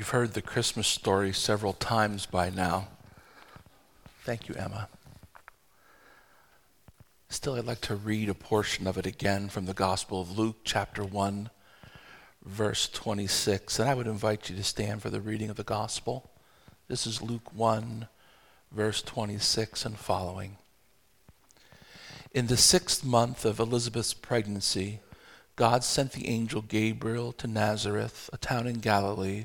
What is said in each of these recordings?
You've heard the Christmas story several times by now. Thank you, Emma. Still, I'd like to read a portion of it again from the Gospel of Luke, chapter 1, verse 26. And I would invite you to stand for the reading of the Gospel. This is Luke 1, verse 26 and following. In the sixth month of Elizabeth's pregnancy, God sent the angel Gabriel to Nazareth, a town in Galilee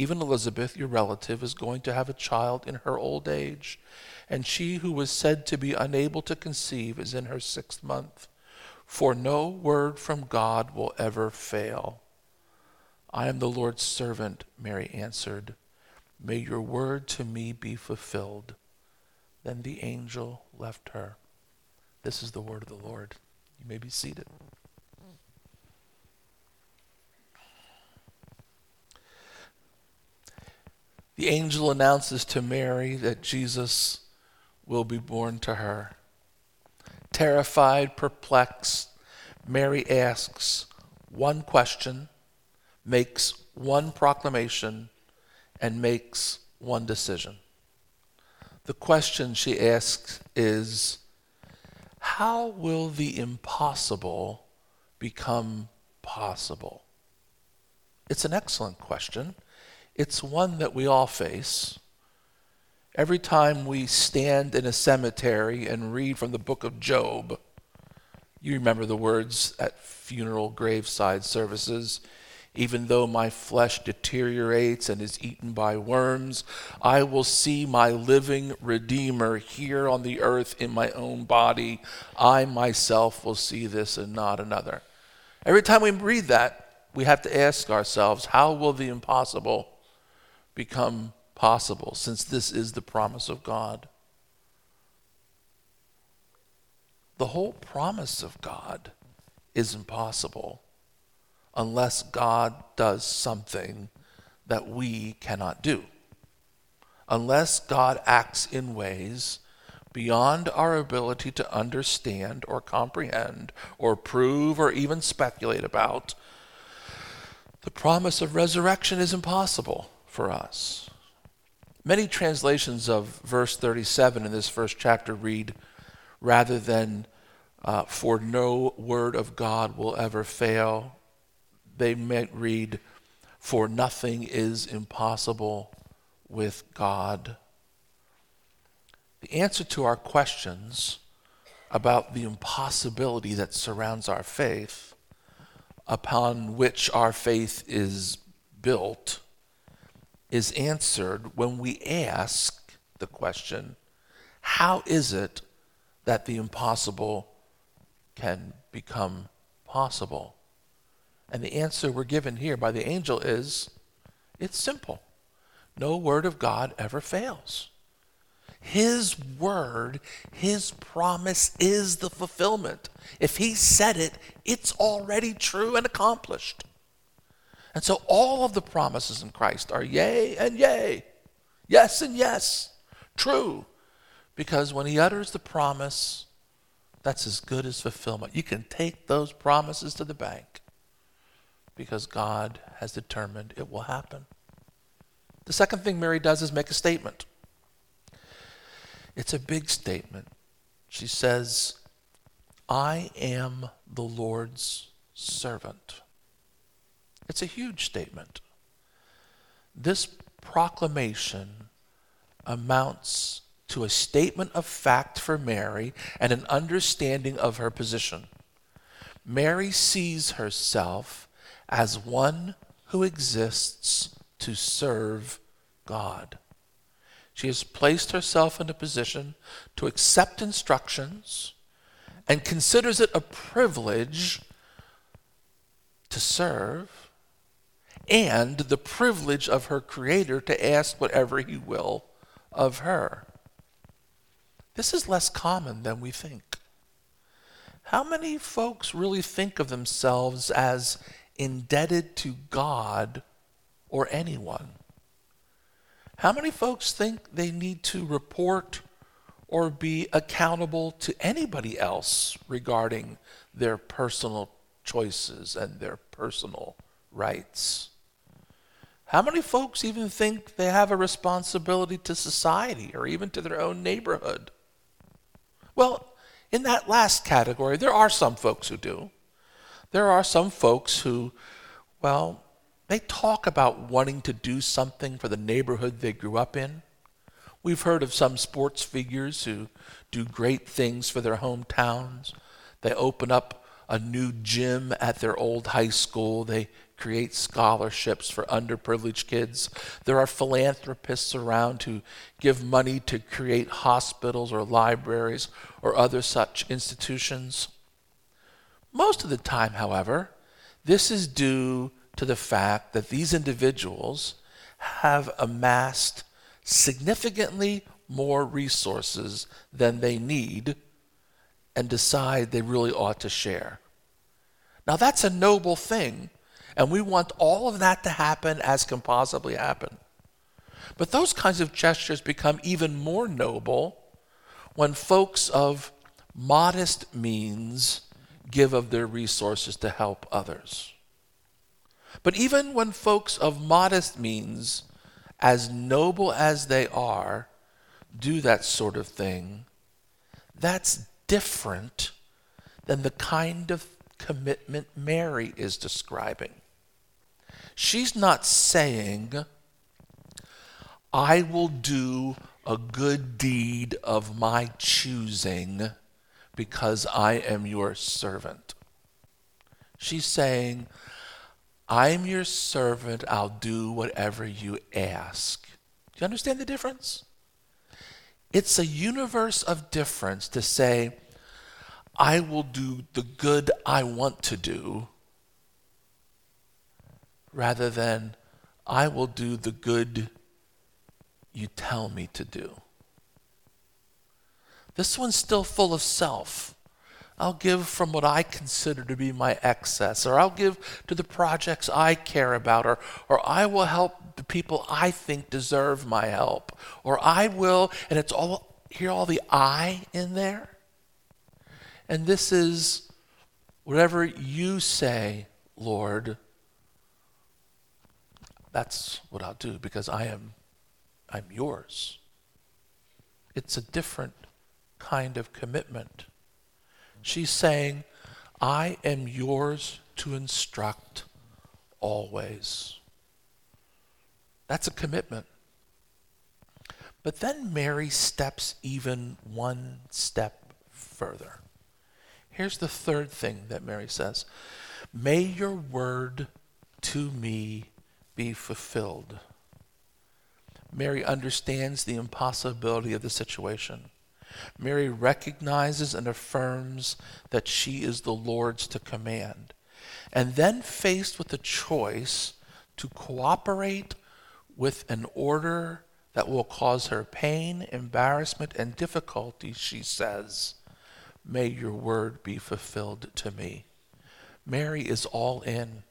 Even Elizabeth, your relative, is going to have a child in her old age, and she who was said to be unable to conceive is in her sixth month. For no word from God will ever fail. I am the Lord's servant, Mary answered. May your word to me be fulfilled. Then the angel left her. This is the word of the Lord. You may be seated. The angel announces to Mary that Jesus will be born to her. Terrified, perplexed, Mary asks one question, makes one proclamation, and makes one decision the question she asks is How will the impossible become possible? It's an excellent question. It's one that we all face. Every time we stand in a cemetery and read from the book of Job, you remember the words at funeral graveside services even though my flesh deteriorates and is eaten by worms, I will see my living Redeemer here on the earth in my own body. I myself will see this and not another. Every time we read that, we have to ask ourselves how will the impossible become possible since this is the promise of God? The whole promise of God is impossible unless God does something that we cannot do. Unless God acts in ways beyond our ability to understand or comprehend or prove or even speculate about, the promise of resurrection is impossible for us. Many translations of verse 37 in this first chapter read, rather than, uh, for no word of God will ever fail, they might read, For nothing is impossible with God. The answer to our questions about the impossibility that surrounds our faith, upon which our faith is built, is answered when we ask the question how is it that the impossible can become possible? And the answer we're given here by the angel is it's simple. No word of God ever fails. His word, his promise is the fulfillment. If he said it, it's already true and accomplished. And so all of the promises in Christ are yea and yea, yes and yes, true. Because when he utters the promise, that's as good as fulfillment. You can take those promises to the bank because God has determined it will happen. The second thing Mary does is make a statement. It's a big statement. She says, I am the Lord's servant. It's a huge statement. this proclamation amounts to a statement of fact for Mary and an understanding of her position. Mary sees herself as one who exists to serve God. She has placed herself in a position to accept instructions and considers it a privilege to serve and the privilege of her Creator to ask whatever He will of her. This is less common than we think. How many folks really think of themselves as indebted to God or anyone? How many folks think they need to report or be accountable to anybody else regarding their personal choices and their personal rights? How many folks even think they have a responsibility to society or even to their own neighborhood? Well, in that last category, there are some folks who do. There are some folks who, well, they talk about wanting to do something for the neighborhood they grew up in. We've heard of some sports figures who do great things for their hometowns. They open up a new gym at their old high school. They create scholarships for underprivileged kids. There are philanthropists around who give money to create hospitals or libraries or other such institutions. Most of the time, however, this is due to the fact that these individuals have amassed significantly more resources than they need and decide they really ought to share. Now, that's a noble thing, and we want all of that to happen as can possibly happen. But those kinds of gestures become even more noble when folks of modest means give of their resources to help others. But even when folks of modest means, as noble as they are, do that sort of thing, that's different than the kind of commitment Mary is describing. She's not saying, I will do a good deed of my choosing because I am your servant. She's saying, I'm your servant. I'll do whatever you ask. Do you understand the difference? It's a universe of difference to say, I will do the good I want to do, rather than, I will do the good you tell me to do. This one's still full of self. I'll give from what I consider to be my excess, or I'll give to the projects I care about, or, or I will help the people I think deserve my help, or I will, and it's all, hear all the I in there? And this is whatever you say, Lord, that's what I'll do because I am I'm yours. It's a different kind of commitment. She's saying, I am yours to instruct always. That's a commitment. But then Mary steps even one step further. Here's the third thing that Mary says May your word to me be fulfilled. Mary understands the impossibility of the situation. Mary recognizes and affirms that she is the Lord's to command. And then, faced with the choice to cooperate with an order that will cause her pain, embarrassment, and difficulty, she says, May your word be fulfilled to me. Mary is all in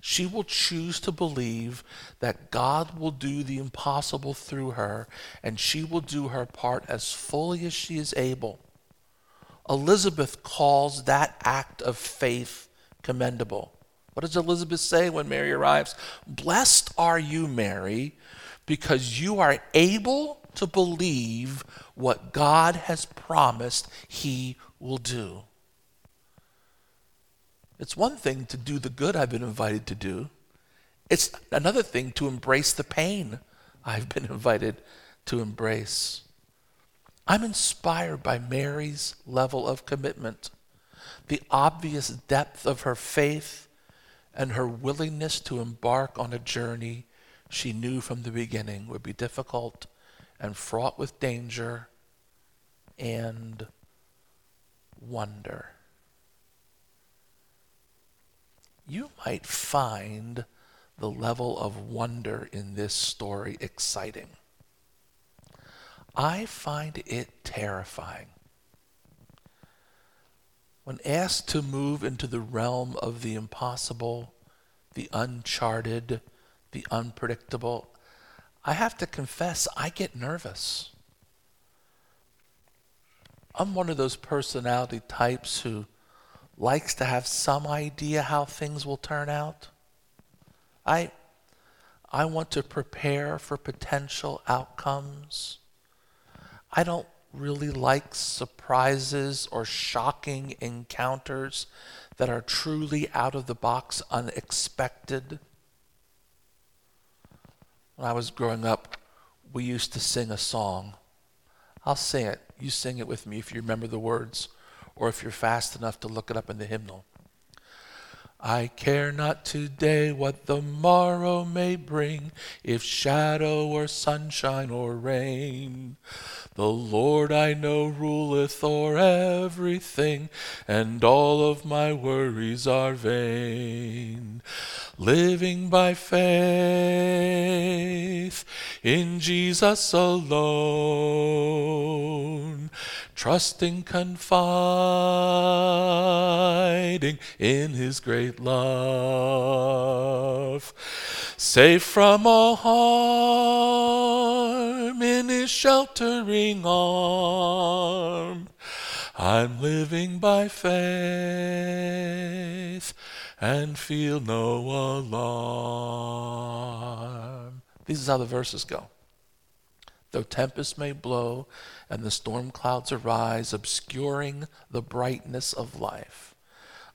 she will choose to believe that God will do the impossible through her, and she will do her part as fully as she is able. Elizabeth calls that act of faith commendable. What does Elizabeth say when Mary arrives? Blessed are you, Mary, because you are able to believe what God has promised he will do. It's one thing to do the good I've been invited to do, It's another thing to embrace the pain I've been invited to embrace. I'm inspired by Mary's level of commitment, the obvious depth of her faith, and her willingness to embark on a journey she knew from the beginning would be difficult and fraught with danger and wonder. You might find the level of wonder in this story exciting. I find it terrifying. When asked to move into the realm of the impossible, the uncharted, the unpredictable, I have to confess I get nervous. I'm one of those personality types who likes to have some idea how things will turn out. I, I want to prepare for potential outcomes. I don't really like surprises or shocking encounters that are truly out of the box, unexpected. When I was growing up, we used to sing a song. I'll sing it. You sing it with me if you remember the words, or if you're fast enough to look it up in the hymnal. I care not today what the morrow may bring, if shadow or sunshine or rain. The Lord I know ruleth o'er everything, and all of my worries are vain. Living by faith in Jesus alone trusting, confiding in his great love. Safe from all harm in his sheltering arm. I'm living by faith and feel no alarm. This is how the verses go. Though tempests may blow and the storm clouds arise, obscuring the brightness of life,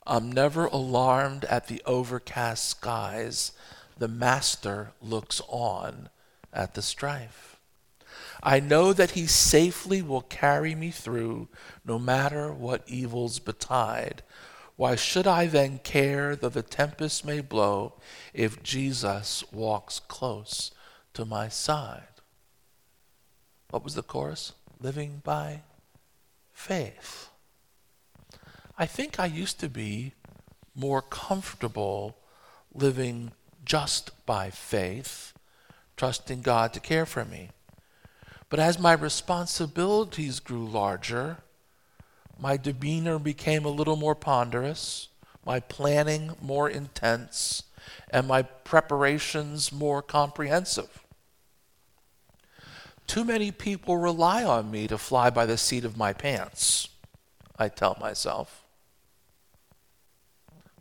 I'm never alarmed at the overcast skies. The Master looks on at the strife. I know that He safely will carry me through, no matter what evils betide. Why should I then care though the tempest may blow if Jesus walks close to my side? What was the chorus? Living by faith. I think I used to be more comfortable living just by faith, trusting God to care for me. But as my responsibilities grew larger, my demeanor became a little more ponderous, my planning more intense, and my preparations more comprehensive. Too many people rely on me to fly by the seat of my pants, I tell myself.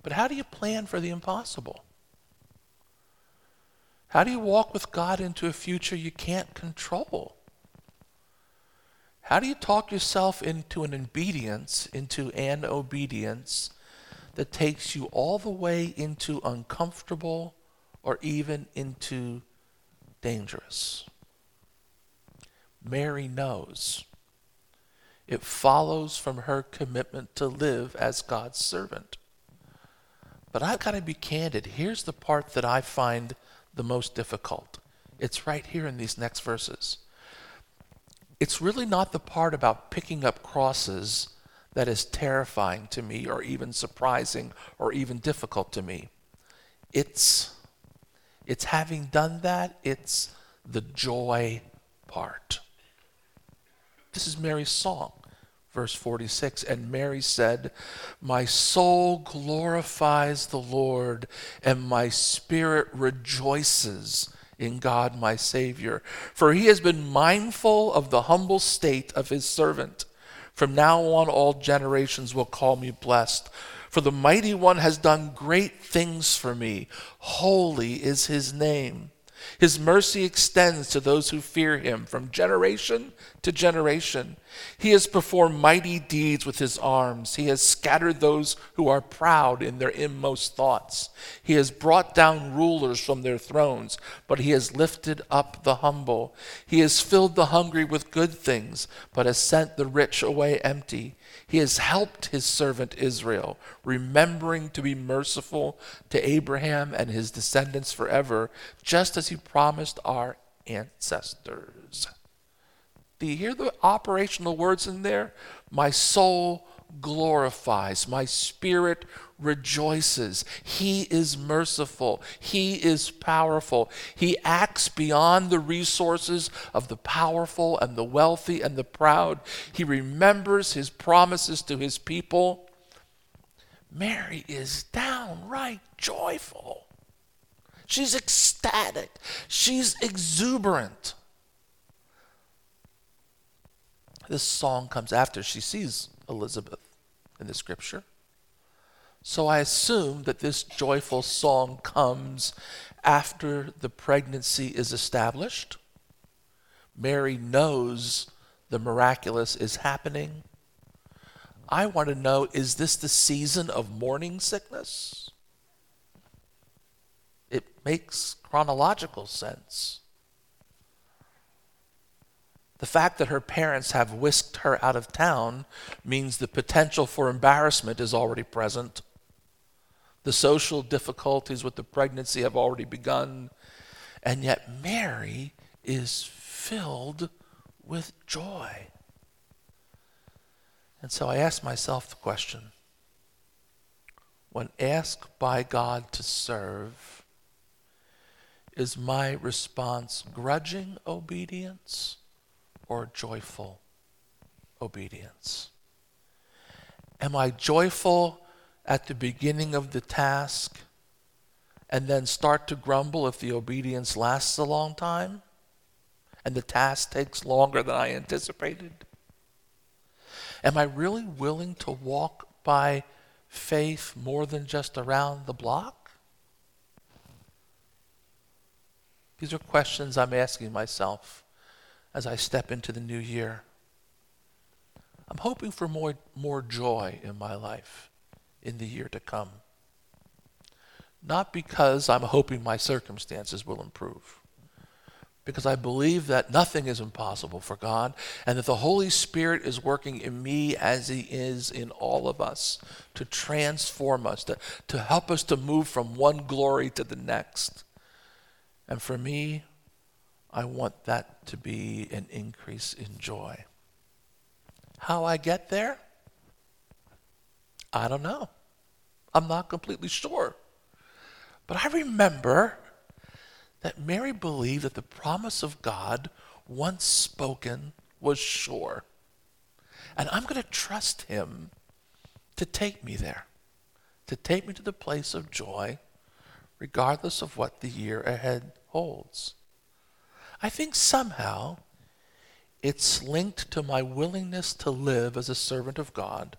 But how do you plan for the impossible? How do you walk with God into a future you can't control? How do you talk yourself into an obedience, into an obedience that takes you all the way into uncomfortable or even into dangerous? Mary knows. It follows from her commitment to live as God's servant. But I've got to be candid. Here's the part that I find the most difficult. It's right here in these next verses. It's really not the part about picking up crosses that is terrifying to me or even surprising or even difficult to me. It's it's having done that, it's the joy part. This is Mary's song, verse 46. And Mary said, My soul glorifies the Lord, and my spirit rejoices in God my Savior. For he has been mindful of the humble state of his servant. From now on, all generations will call me blessed. For the mighty one has done great things for me. Holy is his name. His mercy extends to those who fear him from generation to generation. He has performed mighty deeds with his arms. He has scattered those who are proud in their inmost thoughts. He has brought down rulers from their thrones, but he has lifted up the humble. He has filled the hungry with good things, but has sent the rich away empty. He has helped his servant Israel, remembering to be merciful to Abraham and his descendants forever, just as he promised our ancestors. Do you hear the operational words in there? My soul glorifies, my spirit rejoices. He is merciful, He is powerful. He acts beyond the resources of the powerful and the wealthy and the proud. He remembers His promises to His people. Mary is downright joyful. She's ecstatic. She's exuberant. This song comes after she sees Elizabeth in the scripture. So I assume that this joyful song comes after the pregnancy is established. Mary knows the miraculous is happening. I want to know is this the season of morning sickness? It makes chronological sense. The fact that her parents have whisked her out of town means the potential for embarrassment is already present. The social difficulties with the pregnancy have already begun. And yet, Mary is filled with joy. And so I ask myself the question when asked by God to serve, is my response grudging obedience or joyful obedience? Am I joyful at the beginning of the task and then start to grumble if the obedience lasts a long time and the task takes longer than I anticipated? Am I really willing to walk by faith more than just around the block? These are questions I'm asking myself as I step into the new year. I'm hoping for more, more joy in my life in the year to come. Not because I'm hoping my circumstances will improve, because I believe that nothing is impossible for God and that the Holy Spirit is working in me as He is in all of us to transform us, to, to help us to move from one glory to the next. And for me, I want that to be an increase in joy. How I get there? I don't know. I'm not completely sure. But I remember that Mary believed that the promise of God, once spoken, was sure. And I'm going to trust Him to take me there, to take me to the place of joy, regardless of what the year ahead holds. I think somehow it's linked to my willingness to live as a servant of God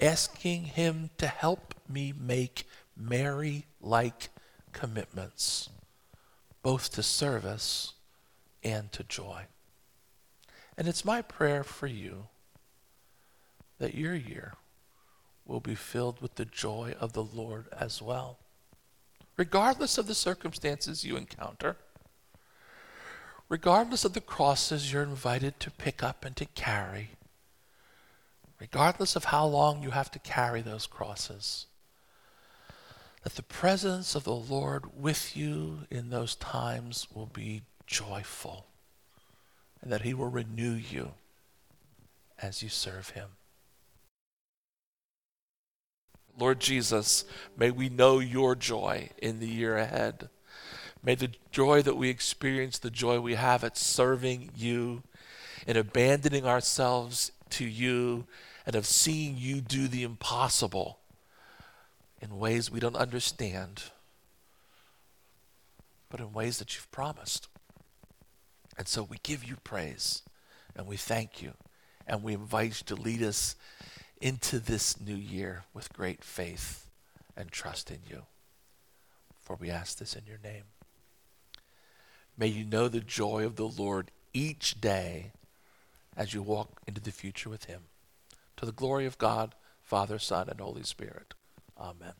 asking Him to help me make Mary like commitments, both to service and to joy. And it's my prayer for you that your year will be filled with the joy of the Lord as well. Regardless of the circumstances you encounter, regardless of the crosses you're invited to pick up and to carry, regardless of how long you have to carry those crosses. That the presence of the Lord with you in those times will be joyful, and that He will renew you as you serve Him. Lord Jesus, may we know your joy in the year ahead. May the joy that we experience, the joy we have at serving you, and abandoning ourselves to you and of seeing you do the impossible in ways we don't understand, but in ways that you've promised. And so we give you praise and we thank you and we invite you to lead us into this new year with great faith and trust in you. For we ask this in your name. May you know the joy of the Lord each day as you walk into the future with Him. To the glory of God, Father, Son, and Holy Spirit. Amen.